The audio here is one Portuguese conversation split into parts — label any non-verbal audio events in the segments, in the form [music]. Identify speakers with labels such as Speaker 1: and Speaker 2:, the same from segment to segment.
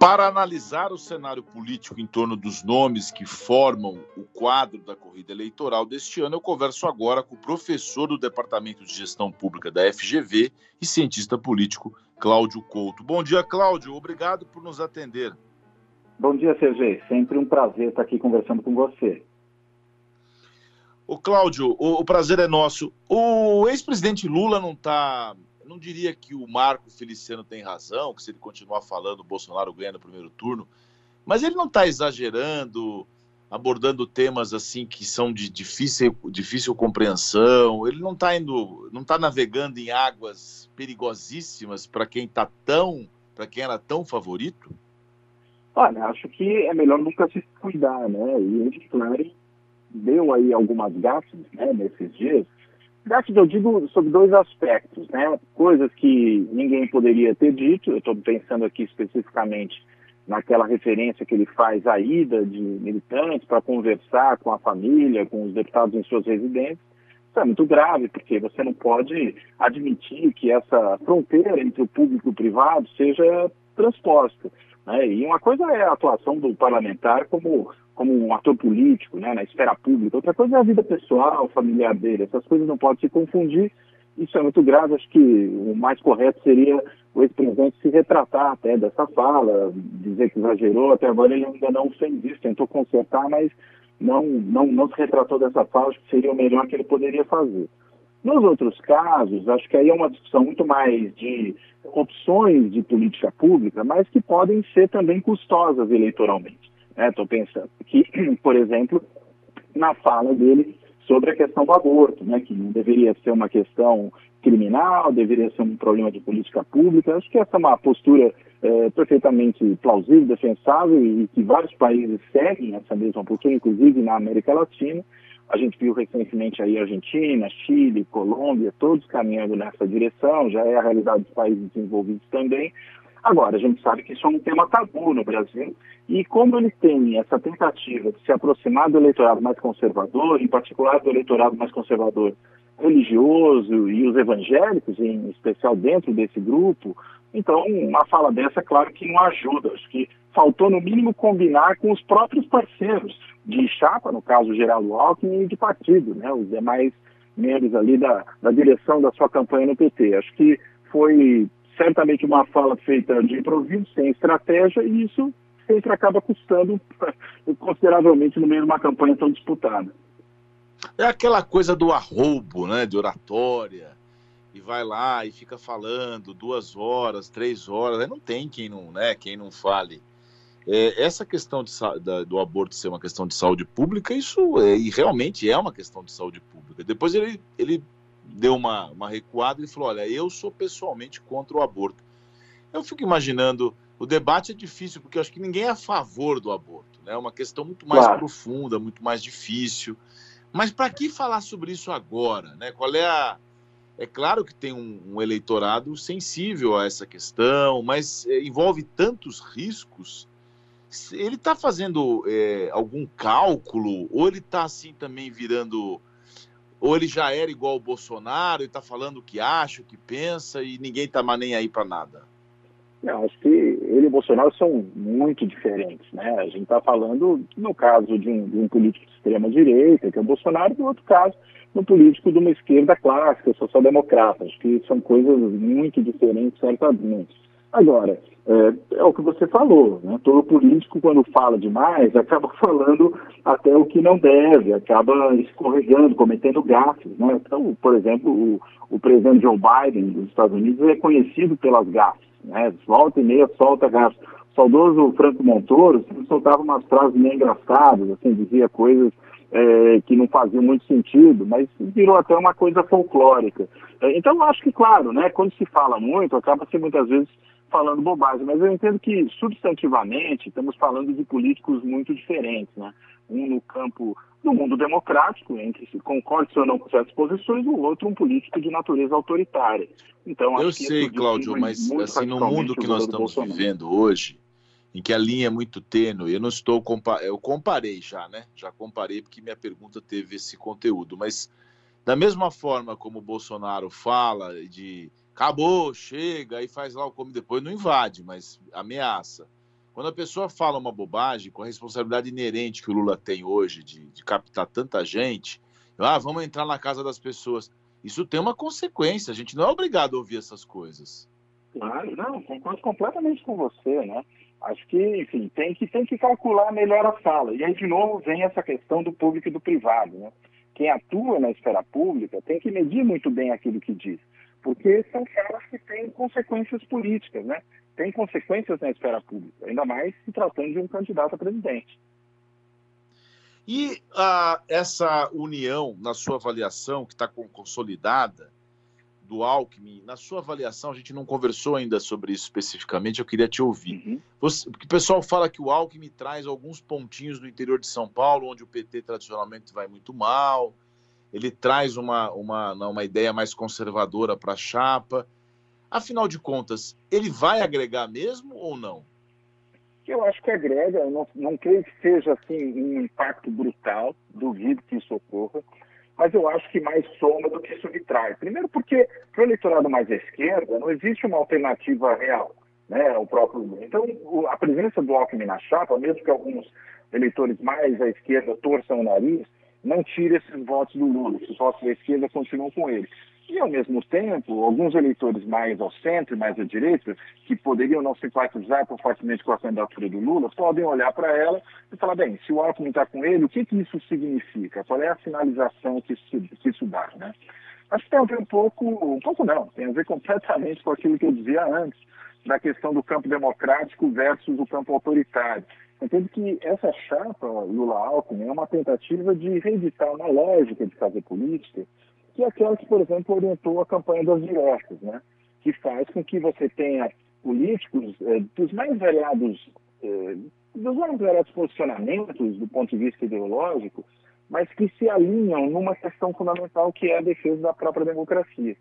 Speaker 1: Para analisar o cenário político em torno dos nomes que formam o quadro da corrida eleitoral deste ano, eu converso agora com o professor do Departamento de Gestão Pública da FGV e cientista político Cláudio Couto. Bom dia, Cláudio. Obrigado por nos atender.
Speaker 2: Bom dia, CG. Sempre um prazer estar aqui conversando com você.
Speaker 1: O Cláudio, o, o prazer é nosso. O ex-presidente Lula não está não diria que o Marco Feliciano tem razão, que se ele continuar falando, o Bolsonaro ganha no primeiro turno, mas ele não está exagerando, abordando temas assim que são de difícil, difícil compreensão. Ele não está indo, não está navegando em águas perigosíssimas para quem está tão, para quem era tão favorito.
Speaker 2: Olha, acho que é melhor nunca se cuidar, né? E ele, claro, deu aí algumas gafas, né, nesses dias Grátis eu digo sobre dois aspectos, né? Coisas que ninguém poderia ter dito, eu estou pensando aqui especificamente naquela referência que ele faz à ida de militantes para conversar com a família, com os deputados em suas residências. Isso é muito grave, porque você não pode admitir que essa fronteira entre o público e o privado seja transposta. Né? E uma coisa é a atuação do parlamentar como como um ator político, né, na esfera pública. Outra coisa é a vida pessoal, familiar dele. Essas coisas não podem se confundir. Isso é muito grave. Acho que o mais correto seria o ex-presidente se retratar até dessa fala, dizer que exagerou. Até agora ele ainda não fez isso, tentou consertar, mas não, não, não se retratou dessa fala. Acho que seria o melhor que ele poderia fazer. Nos outros casos, acho que aí é uma discussão muito mais de opções de política pública, mas que podem ser também custosas eleitoralmente. Estou né? pensando aqui, [clears throat] por exemplo, na fala dele sobre a questão do aborto, né, que não deveria ser uma questão criminal, deveria ser um problema de política pública. Acho que essa é uma postura é, perfeitamente plausível, defensável e que vários países seguem essa mesma postura, inclusive na América Latina. A gente viu recentemente aí Argentina, Chile, Colômbia, todos caminhando nessa direção, já é a realidade dos países desenvolvidos também. Agora, a gente sabe que isso é um tema tabu no Brasil, e como ele tem essa tentativa de se aproximar do eleitorado mais conservador, em particular do eleitorado mais conservador religioso e os evangélicos, em especial dentro desse grupo, então uma fala dessa, claro que não ajuda. Acho que faltou, no mínimo, combinar com os próprios parceiros de chapa, no caso Geraldo Alckmin, e de partido, né, os demais membros ali da, da direção da sua campanha no PT. Acho que foi certamente uma fala feita de improviso, sem estratégia, e isso sempre acaba custando [laughs] consideravelmente no meio de uma campanha tão disputada.
Speaker 1: É aquela coisa do arroubo, né, de oratória, e vai lá e fica falando duas horas, três horas, não tem quem não, né, quem não fale. É, essa questão de, da, do aborto ser uma questão de saúde pública, isso é, e realmente é uma questão de saúde pública. Depois ele, ele deu uma, uma recuada e falou: Olha, eu sou pessoalmente contra o aborto. Eu fico imaginando, o debate é difícil, porque eu acho que ninguém é a favor do aborto. Né? É uma questão muito mais claro. profunda, muito mais difícil. Mas para que falar sobre isso agora? Né? Qual é a. É claro que tem um, um eleitorado sensível a essa questão, mas é, envolve tantos riscos. Ele está fazendo é, algum cálculo, ou ele está assim também virando ou ele já era igual o Bolsonaro e está falando o que acha, o que pensa e ninguém está mais nem aí para nada?
Speaker 2: Não, acho que ele e o Bolsonaro são muito diferentes, né? A gente está falando, no caso de um, de um político de extrema-direita, que é o Bolsonaro, e no outro caso, no político de uma esquerda clássica, social-democrata. Acho que são coisas muito diferentes, certamente. Agora, é, é, o que você falou, né? todo político, quando fala demais, acaba [laughs] falando até o que não deve, acaba escorregando, cometendo gafes. Né? Então, por exemplo, o, o presidente Joe Biden dos Estados Unidos é conhecido pelas gafes. Né? Volta e meia solta gafes. O saudoso Franco Montoro soltava umas frases meio engraçadas, assim, dizia coisas é, que não faziam muito sentido, mas virou até uma coisa folclórica. É, então, eu acho que, claro, né, quando se fala muito, acaba-se muitas vezes falando bobagem, mas eu entendo que substantivamente estamos falando de políticos muito diferentes, né? Um no campo do mundo democrático, entre se concorde ou não com certas posições, o outro um político de natureza autoritária.
Speaker 1: Então, eu sei, Cláudio, mas assim no mundo que nós estamos vivendo hoje, em que a linha é muito tênue, eu não estou compa eu comparei já, né? Já comparei porque minha pergunta teve esse conteúdo, mas da mesma forma como o Bolsonaro fala de acabou, chega, aí faz lá o come depois, não invade, mas ameaça. quando a pessoa fala uma bobagem, com a responsabilidade inerente que o Lula tem hoje de, de captar tanta gente, ah, vamos entrar na casa das pessoas. Isso tem uma consequência, a gente não é obrigado a ouvir essas coisas.
Speaker 2: Claro, não, concordo completamente com você, né? Acho que, enfim, tem que, tem que calcular melhor a fala. E aí, de novo, vem essa questão do público e do privado, né? Quem atua na esfera pública tem que medir muito bem aquilo que diz, porque são falas que têm consequências políticas, né? Tem consequências na esfera pública, ainda mais se tratando de um candidato a presidente.
Speaker 1: E uh, essa união, na sua avaliação, que está consolidada, do Alckmin, na sua avaliação, a gente não conversou ainda sobre isso especificamente, eu queria te ouvir. Uhum. Você, porque o pessoal fala que o Alckmin traz alguns pontinhos do interior de São Paulo, onde o PT tradicionalmente vai muito mal, ele traz uma, uma, uma ideia mais conservadora para a chapa. Afinal de contas, ele vai agregar mesmo ou não?
Speaker 2: Eu acho que agrega, eu não, não creio que seja assim um impacto brutal, duvido que isso ocorra mas eu acho que mais soma do que subtrai. Primeiro porque para o eleitorado mais à esquerda não existe uma alternativa real né, ao próprio Lula. Então, a presença do Alckmin na chapa, mesmo que alguns eleitores mais à esquerda torçam o nariz, não tira esses votos do Lula. Esses votos da esquerda continuam com ele. E, ao mesmo tempo, alguns eleitores mais ao centro mais à direita, que poderiam não simpatizar tão fortemente com a candidatura do Lula, podem olhar para ela e falar, bem, se o Alckmin está com ele, o que, que isso significa? Qual é a sinalização que isso, que isso dá, né? Acho que tem a ver um pouco, um pouco não, tem a ver completamente com aquilo que eu dizia antes, da questão do campo democrático versus o campo autoritário. Entendo que essa chapa Lula-Alckmin é uma tentativa de reeditar uma lógica de fazer política que é aquela que, por exemplo, orientou a campanha das diretas, né? que faz com que você tenha políticos eh, dos mais variados eh, dos mais variados posicionamentos do ponto de vista ideológico, mas que se alinham numa questão fundamental que é a defesa da própria democracia.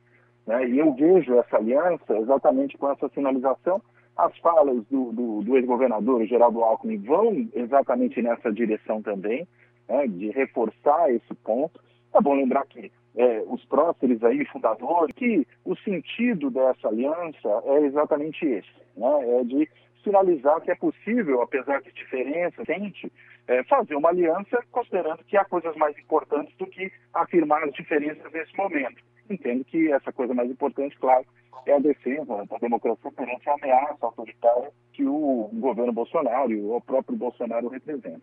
Speaker 2: Né? E eu vejo essa aliança exatamente com essa sinalização. As falas do, do, do ex-governador Geraldo Alckmin vão exatamente nessa direção também, né? de reforçar esse ponto. É bom lembrar que é, os próceres aí, fundadores, que o sentido dessa aliança é exatamente esse, né? é de sinalizar que é possível, apesar de diferenças, sente, é, fazer uma aliança considerando que há coisas mais importantes do que afirmar as diferenças nesse momento. Entendo que essa coisa mais importante, claro, é a defesa da democracia perante a ameaça autoritária que o governo Bolsonaro e o próprio Bolsonaro representam.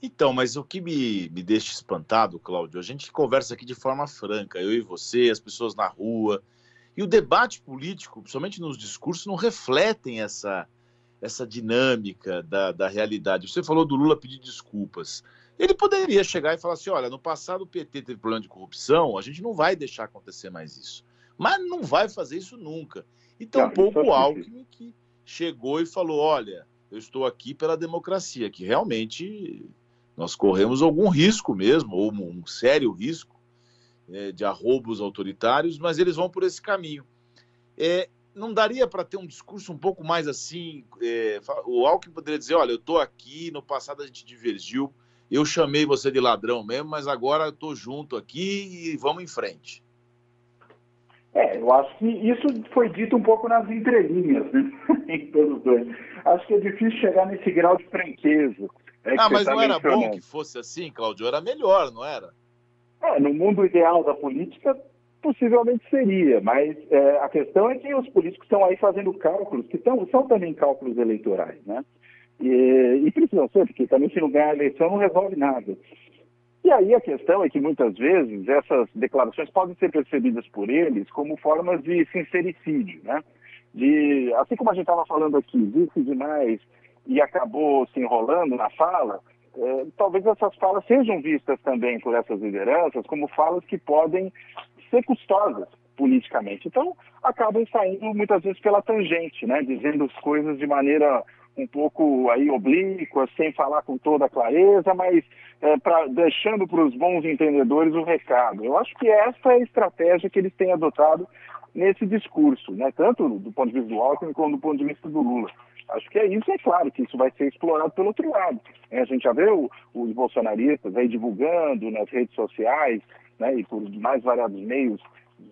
Speaker 1: Então, mas o que me, me deixa espantado, Cláudio, a gente conversa aqui de forma franca, eu e você, as pessoas na rua, e o debate político, principalmente nos discursos, não refletem essa, essa dinâmica da, da realidade. Você falou do Lula pedir desculpas. Ele poderia chegar e falar assim: olha, no passado o PT teve problema de corrupção, a gente não vai deixar acontecer mais isso. Mas não vai fazer isso nunca. E tampouco o Alckmin que chegou e falou: olha, eu estou aqui pela democracia, que realmente nós corremos algum risco mesmo, ou um sério risco é, de arroubos autoritários, mas eles vão por esse caminho. É, não daria para ter um discurso um pouco mais assim? É, o Alckmin poderia dizer: olha, eu estou aqui, no passado a gente divergiu, eu chamei você de ladrão mesmo, mas agora estou junto aqui e vamos em frente.
Speaker 2: É, eu acho que isso foi dito um pouco nas entrelinhas, né? [laughs] em todos dois. Acho que é difícil chegar nesse grau de franqueza.
Speaker 1: É ah, mas tá não era bom que fosse assim, Claudio? Era melhor, não era?
Speaker 2: É, no mundo ideal da política, possivelmente seria, mas é, a questão é que os políticos estão aí fazendo cálculos, que tão, são também cálculos eleitorais, né? E, e precisam ser, porque também se não ganhar a eleição não resolve nada. E aí a questão é que muitas vezes essas declarações podem ser percebidas por eles como formas de sincericídio, né? De, assim como a gente estava falando aqui, disse demais e acabou se enrolando na fala, é, talvez essas falas sejam vistas também por essas lideranças como falas que podem ser custosas politicamente. Então, acabam saindo muitas vezes pela tangente, né? Dizendo as coisas de maneira um pouco aí oblíqua, sem falar com toda clareza, mas é, pra, deixando para os bons entendedores o recado. Eu acho que essa é a estratégia que eles têm adotado nesse discurso, né? tanto do ponto de vista do Alckmin como do ponto de vista do Lula. Acho que é isso, é claro que isso vai ser explorado pelo outro lado. É, a gente já vê o, os bolsonaristas aí divulgando nas redes sociais né, e por mais variados meios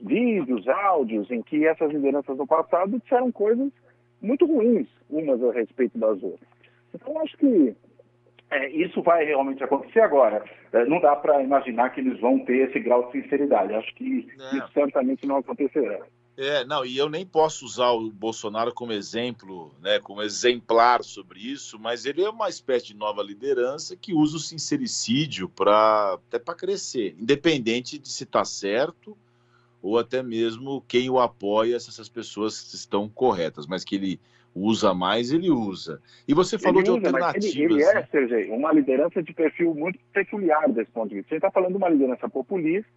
Speaker 2: vídeos, áudios, em que essas lideranças do passado disseram coisas muito ruins umas a respeito das outras. Então, acho que é, isso vai realmente acontecer agora. É, não dá para imaginar que eles vão ter esse grau de sinceridade. Acho que é. isso certamente não acontecerá.
Speaker 1: É, não, e eu nem posso usar o Bolsonaro como exemplo, né, como exemplar sobre isso, mas ele é uma espécie de nova liderança que usa o sincericídio para até para crescer, independente de se está certo ou até mesmo quem o apoia, se essas pessoas estão corretas, mas que ele usa mais, ele usa. E você falou
Speaker 2: ele
Speaker 1: de usa, alternativas.
Speaker 2: Ele, ele, é, né? Sergei, uma liderança de perfil muito peculiar desse ponto de vista. Você está falando de uma liderança populista,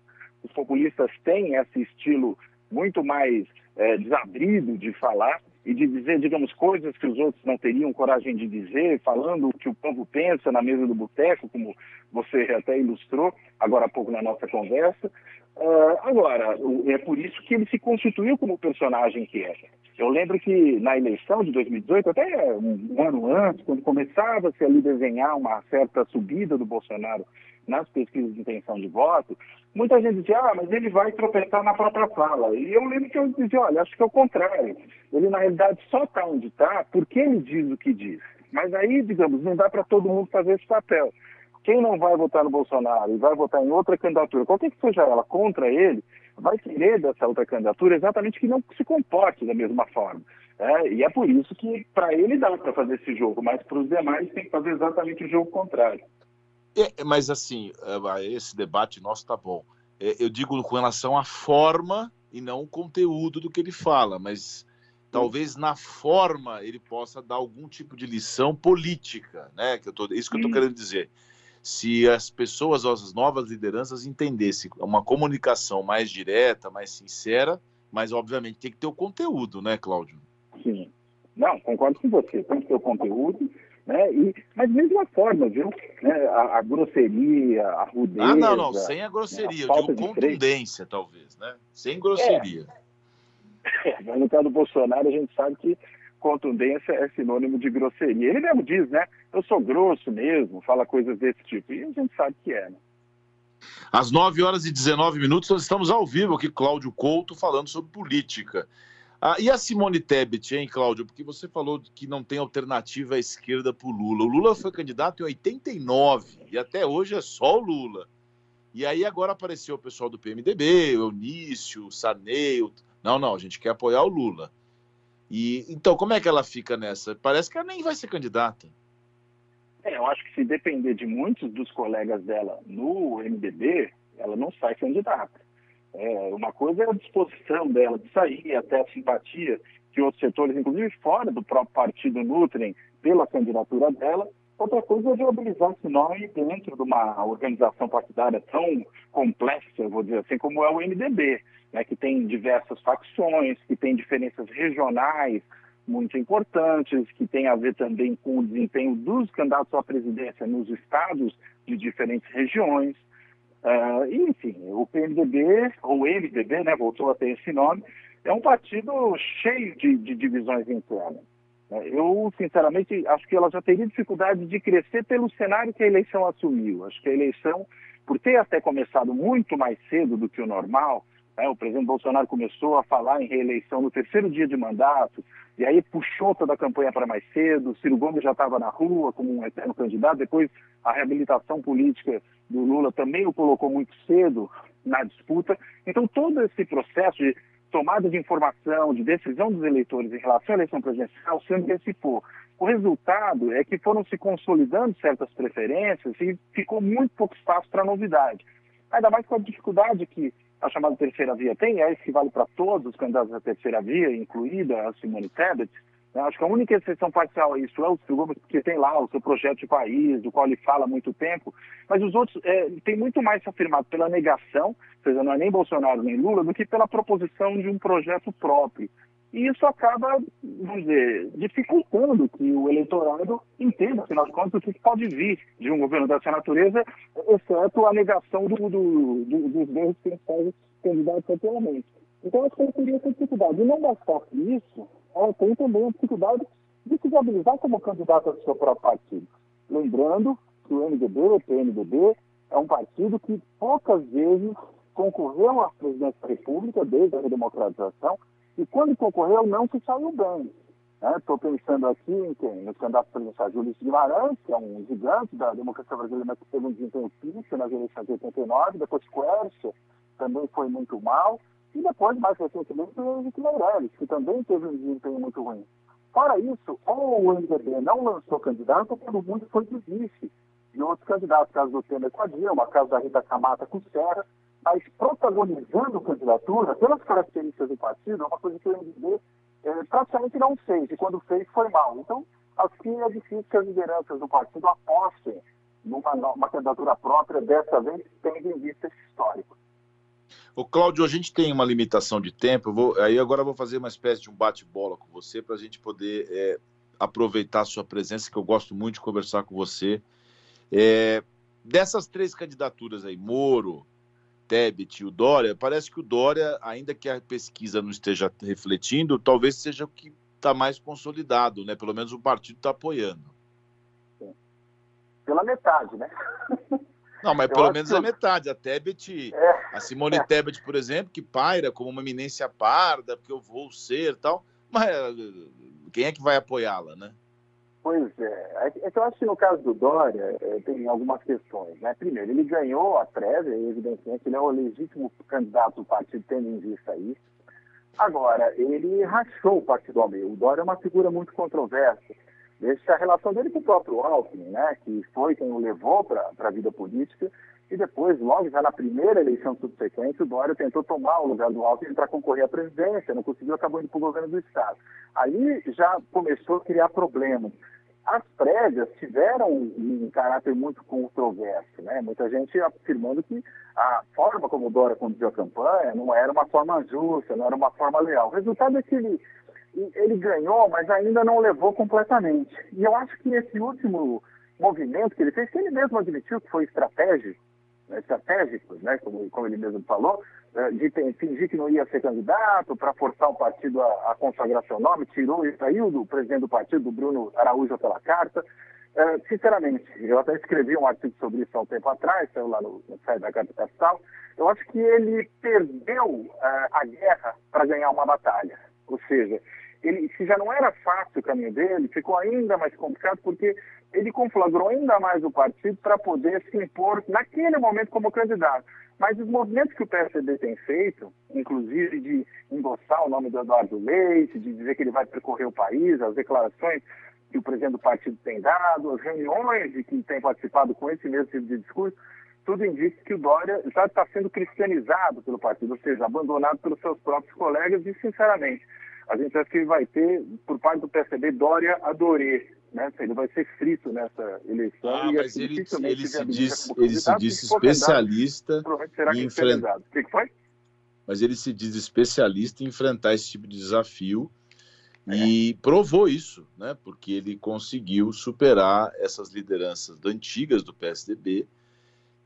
Speaker 2: os populistas têm esse estilo muito mais é, desabrido de falar e de dizer, digamos, coisas que os outros não teriam coragem de dizer, falando o que o povo pensa na mesa do boteco, como você até ilustrou agora há pouco na nossa conversa. Uh, agora, é por isso que ele se constituiu como personagem que é. Eu lembro que na eleição de 2018, até um ano antes, quando começava-se ali desenhar uma certa subida do Bolsonaro nas pesquisas de intenção de voto, muita gente dizia, ah, mas ele vai tropeçar na própria fala. E eu lembro que eu dizia, olha, acho que é o contrário. Ele, na realidade, só está onde está porque ele diz o que diz. Mas aí, digamos, não dá para todo mundo fazer esse papel. Quem não vai votar no Bolsonaro e vai votar em outra candidatura, qualquer que seja ela, contra ele, vai querer dessa outra candidatura exatamente que não se comporte da mesma forma. É, e é por isso que para ele dá para fazer esse jogo, mas para os demais tem que fazer exatamente o jogo contrário.
Speaker 1: É, mas assim, é, esse debate nosso tá bom. É, eu digo com relação à forma e não o conteúdo do que ele fala, mas talvez na forma ele possa dar algum tipo de lição política, né? Que eu tô, isso que eu estou querendo dizer. Se as pessoas, as novas lideranças entendessem uma comunicação mais direta, mais sincera, mas obviamente tem que ter o conteúdo, né, Cláudio?
Speaker 2: Sim. Não, concordo com você. Tem que ter o conteúdo né? E, mas mesma forma, viu? Né? A, a, grosseria, a rudeza.
Speaker 1: Ah, não, não, sem a grosseria, né? a eu digo contundência, talvez, né? Sem grosseria.
Speaker 2: É. [laughs] Mas no caso do Bolsonaro, a gente sabe que contundência é sinônimo de grosseria. Ele mesmo diz, né? Eu sou grosso mesmo, fala coisas desse tipo. E a gente sabe que é, né?
Speaker 1: Às 9 horas e 19 minutos, nós estamos ao vivo aqui, Cláudio Couto, falando sobre política. Ah, e a Simone Tebet, hein, Cláudio? Porque você falou que não tem alternativa à esquerda para o Lula. O Lula foi candidato em 89 e até hoje é só o Lula. E aí agora apareceu o pessoal do PMDB, o Eunício, o Sarney. Não, não, a gente quer apoiar o Lula. E então, como é que ela fica nessa? Parece que ela nem vai ser candidata.
Speaker 2: É, eu acho que se depender de muitos dos colegas dela no MDB, ela não sai candidata. É, uma coisa é a disposição dela de sair, até a simpatia que outros setores, inclusive fora do próprio partido, nutrem pela candidatura dela. Outra coisa é viabilizar esse nome dentro de uma organização partidária tão complexa, vou dizer assim, como é o MDB, né, que tem diversas facções, que tem diferenças regionais muito importantes, que tem a ver também com o desempenho dos candidatos à presidência nos estados de diferentes regiões. Uh, enfim, o PMDB, ou MDB, né, voltou a ter esse nome, é um partido cheio de, de divisões internas. É, eu, sinceramente, acho que ela já teria dificuldade de crescer pelo cenário que a eleição assumiu. Acho que a eleição, por ter até começado muito mais cedo do que o normal, né, o presidente Bolsonaro começou a falar em reeleição no terceiro dia de mandato, e aí puxou toda a campanha para mais cedo. Ciro Gomes já estava na rua como um eterno candidato. Depois, a reabilitação política do Lula também o colocou muito cedo na disputa. Então, todo esse processo de tomada de informação, de decisão dos eleitores em relação à eleição presidencial se antecipou. O resultado é que foram se consolidando certas preferências e ficou muito pouco espaço para novidade. Ainda mais com a dificuldade que a chamada terceira via tem, é isso que vale para todos os candidatos à terceira via, incluída a Simone Tebet, né? Acho que a única exceção parcial a isso é o Ciro Gomes, porque tem lá o seu projeto de país, do qual ele fala há muito tempo, mas os outros é, tem muito mais se afirmado pela negação, ou seja, não é nem Bolsonaro nem Lula, do que pela proposição de um projeto próprio. E isso acaba, vamos dizer, dificultando que o eleitorado entenda, afinal de contas, o que pode vir de um governo dessa natureza, exceto a negação do, do, do, dos dois principais candidatos atualmente. Então, acho que ele teria essa dificuldade. E não bastasse isso, ela tem também a dificuldade de se viabilizar como candidata do seu próprio partido. Lembrando que o MDB, o PMDB, é um partido que poucas vezes concorreu à presidência da República desde a redemocratização e quando concorreu não se saiu bem. Estou né? pensando aqui em quem? No candidato presidencial Júlio Guimarães, que é um gigante da democracia brasileira, mas que teve um desempenho nas eleições de 89, depois Quércia, também foi muito mal, e depois, mais recentemente, o Henrique Meirelles, que também teve um desempenho muito ruim. Fora isso, ou o MDB não lançou candidato, ou todo mundo foi de vice. E outros candidatos, caso do Temer com a Dilma, caso da Rita Camata com o Serra, mas protagonizando candidatura, pelas características do partido, é uma coisa que o MDB é, praticamente não fez, e quando fez foi mal. Então, que é difícil que as lideranças do partido apostem numa candidatura própria, dessa vez, tendo em vista esse histórico.
Speaker 1: O Cláudio, a gente tem uma limitação de tempo. Vou, aí agora eu vou fazer uma espécie de um bate-bola com você para a gente poder é, aproveitar a sua presença, que eu gosto muito de conversar com você. É, dessas três candidaturas aí, Moro, Tebet e o Dória, parece que o Dória, ainda que a pesquisa não esteja refletindo, talvez seja o que está mais consolidado, né? Pelo menos o partido está apoiando.
Speaker 2: Pela metade, né?
Speaker 1: Não, mas pelo menos que... a metade. A Tebet, é. a Simone é. Tebet, por exemplo, que paira como uma eminência parda, porque eu vou ser tal. Mas quem é que vai apoiá-la, né?
Speaker 2: Pois é. é eu acho que no caso do Dória é, tem algumas questões. Né? Primeiro, ele ganhou a prévia, evidentemente ele é o legítimo candidato do partido, tendo em vista isso. Agora, ele rachou o partido ao meio. O Dória é uma figura muito controversa. Deixa a relação dele com o próprio Alckmin, né, que foi quem o levou para a vida política, e depois, logo já na primeira eleição subsequente, o Dória tentou tomar o lugar do Alckmin para concorrer à presidência, não conseguiu, acabou indo para o governo do Estado. Ali já começou a criar problemas. As prévias tiveram um, caráter muito controverso, né? Muita gente afirmando que a forma como o Dória conduziu a campanha não era uma forma justa, não era uma forma leal. O resultado é que ele ele ganhou, mas ainda não levou completamente. E eu acho que esse último movimento que ele fez, que ele mesmo admitiu que foi estratégico, né, estratégico, né, como, como, ele mesmo falou, eh, de fingir que não ia ser candidato para forçar o partido a, a consagrar seu nome, tirou e saiu do presidente do partido, do Bruno Araújo, pela carta. Uh, sinceramente, eu até escrevi um artigo sobre isso há um tempo atrás, saiu lá no, no site da Carta Capital. Eu acho que ele perdeu uh, a guerra para ganhar uma batalha. Ou seja, ele, se já não era fácil o caminho dele, ficou ainda mais complicado porque ele conflagrou ainda mais o partido para poder se impor naquele momento como candidato. Mas os movimentos que o PSDB tem feito, inclusive de endossar o nome do Eduardo Leite, de dizer que ele vai percorrer o país, as declarações que o presidente do partido tem dado, as reuniões de que tem participado com esse mesmo tipo de discurso, tudo indica que o Dória já está sendo cristianizado pelo partido, ou seja, abandonado pelos seus próprios colegas e, sinceramente, a gente acha que vai ter, por parte do PSDB, Dória Adorê. Né? Ele vai ser frito nessa eleição.
Speaker 1: Ah, e mas ele, ele, se diz, ele se diz especialista em enfrentar. O
Speaker 2: que, que foi?
Speaker 1: Mas ele se diz especialista em enfrentar esse tipo de desafio é. e provou isso, né? Porque ele conseguiu superar essas lideranças antigas do PSDB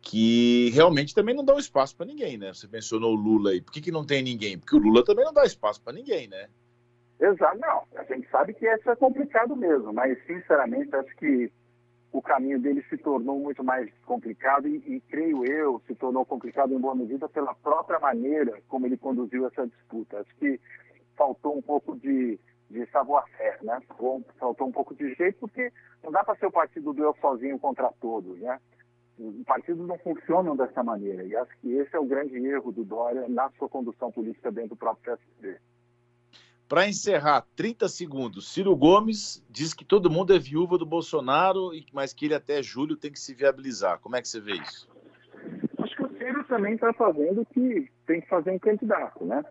Speaker 1: que realmente também não dão espaço para ninguém, né? Você mencionou o Lula aí. Por que, que não tem ninguém? Porque o Lula também não dá espaço para ninguém, né?
Speaker 2: Exato, não. A gente sabe que isso é complicado mesmo, mas sinceramente acho que o caminho dele se tornou muito mais complicado e, e, creio eu, se tornou complicado em boa medida pela própria maneira como ele conduziu essa disputa. Acho que faltou um pouco de, de savoir-faire, né? Faltou um pouco de jeito, porque não dá para ser o partido do eu sozinho contra todos, né? Os partidos não funcionam dessa maneira e acho que esse é o grande erro do Dória na sua condução política dentro do próprio PSD.
Speaker 1: Para encerrar, 30 segundos. Ciro Gomes diz que todo mundo é viúva do Bolsonaro, mas que ele até julho tem que se viabilizar. Como é que você vê isso?
Speaker 2: Acho que o Ciro também está fazendo o que tem que fazer um candidato, né?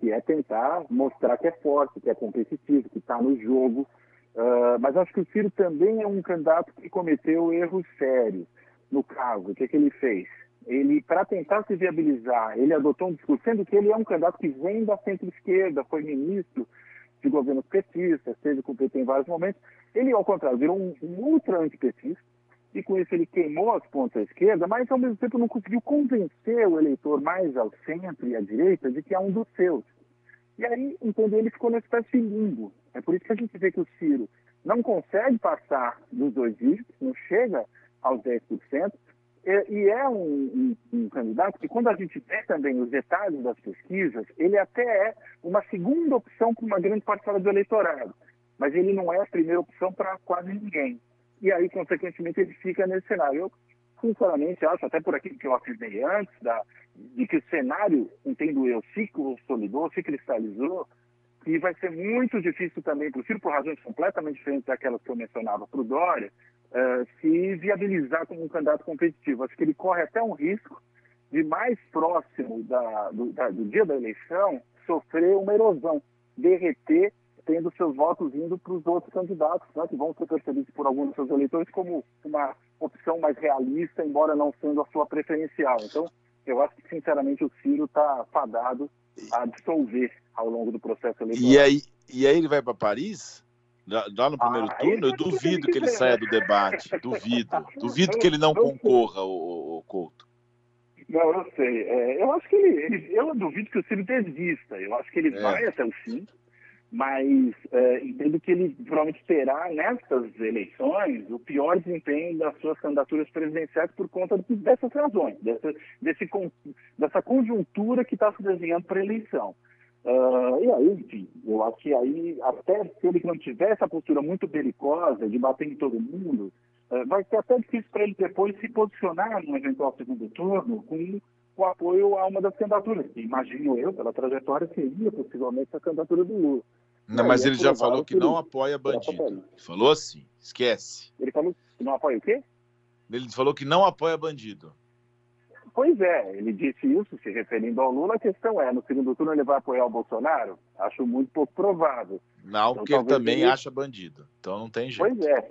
Speaker 2: Que é tentar mostrar que é forte, que é competitivo, que está no jogo. Uh, mas acho que o Ciro também é um candidato que cometeu erros sérios. No caso, o que, que ele fez? Ele, para tentar se viabilizar, ele adotou um discurso, sendo que ele é um candidato que vem da centro-esquerda, foi ministro de governos petistas, esteve com o PT em vários momentos. Ele, ao contrário, virou um, um ultra antipetista, e com isso ele queimou as pontas à esquerda, mas ao mesmo tempo não conseguiu convencer o eleitor mais ao centro e à direita de que é um dos seus. E aí, entendeu, ele ficou nessa espécie de limbo. É por isso que a gente vê que o Ciro não consegue passar dos dois dígitos, não chega aos 10%, é, e é um, um, um, candidato que, quando a gente vê também os detalhes das pesquisas, ele até é uma segunda opção para uma grande parcela do eleitorado. mas ele não é a primeira opção para quase ninguém. E aí, consequentemente, ele fica nesse cenário. Eu, sinceramente, acho, até por aquilo que eu afirmei antes, da, de que o cenário, entendo eu, se consolidou, se cristalizou, e vai ser muito difícil também Ciro, por razões completamente diferentes daquelas que eu mencionava para o Dória, uh, se viabilizar como um candidato competitivo. Acho que ele corre até um risco de mais próximo da, do, da, do dia da eleição sofrer uma erosão, derreter, tendo seus votos indo para os outros candidatos, né, que vão ser percebidos por alguns dos seus eleitores como uma opção mais realista, embora não sendo a sua preferencial. Então, eu acho que, sinceramente, o Ciro está fadado a dissolver ao longo do processo eleitoral.
Speaker 1: E aí, e aí ele vai para Paris? Lá no primeiro ah, turno? Eu duvido que ele saia do debate. Duvido. [laughs] Duvido que ele não concorra, o, o Couto.
Speaker 2: Não, eu sei. É, eu acho que ele, ele, Eu duvido que o Ciro desista. Eu acho que ele é. vai até o fim mas é, entendo que ele provavelmente terá nessas eleições o pior desempenho das suas candidaturas presidenciais por conta dessas razões, dessa, desse, dessa conjuntura que está se desenhando para a eleição. Uh, e aí, enfim, eu acho que aí, até se ele não tiver essa postura muito belicosa de bater em todo mundo, uh, vai ser até difícil para ele depois se posicionar no eventual segundo turno com o apoio a uma das candidaturas, que imagino eu, pela trajetória, seria possivelmente a candidatura do Lula.
Speaker 1: Não, mas ele já falou que não apoia bandido. Falou assim, esquece.
Speaker 2: Ele falou que não apoia o quê?
Speaker 1: Ele falou que não apoia bandido.
Speaker 2: Pois é, ele disse isso se referindo ao Lula. A questão é, no segundo turno ele vai apoiar o Bolsonaro? Acho muito pouco provável.
Speaker 1: Não, então, porque ele também ele... acha bandido. Então não tem jeito.
Speaker 2: Pois é.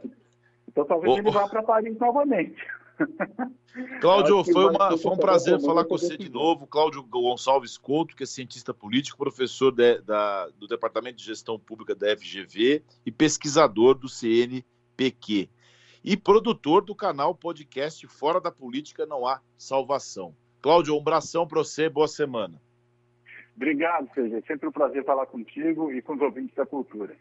Speaker 2: Então talvez ele vá para Paris novamente. [laughs]
Speaker 1: Cláudio, foi, uma, foi um prazer falar com você de novo. Cláudio Gonçalves Couto, que é cientista político, professor de, da, do Departamento de Gestão Pública da FGV e pesquisador do CNPq. E produtor do canal podcast Fora da Política Não Há Salvação. Cláudio, um abração para você, boa semana.
Speaker 2: Obrigado, Sérgio. É sempre um prazer falar contigo e com os ouvintes da cultura.